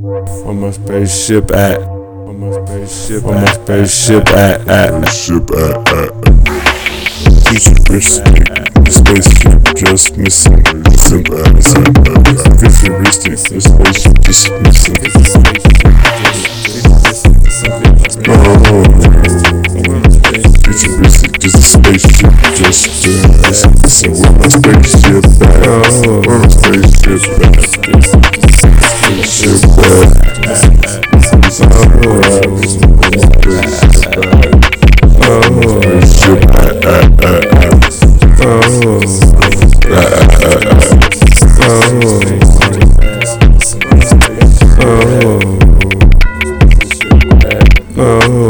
Where my spaceship at? Where my spaceship Where my spaceship at? At Ship at at Futuristic, spaceship just missing. Missing missing Futuristic, spaceship just missing. Oh, futuristic, just a spaceship just missing. Missing where my spaceship at? Where my spaceship at? Oh.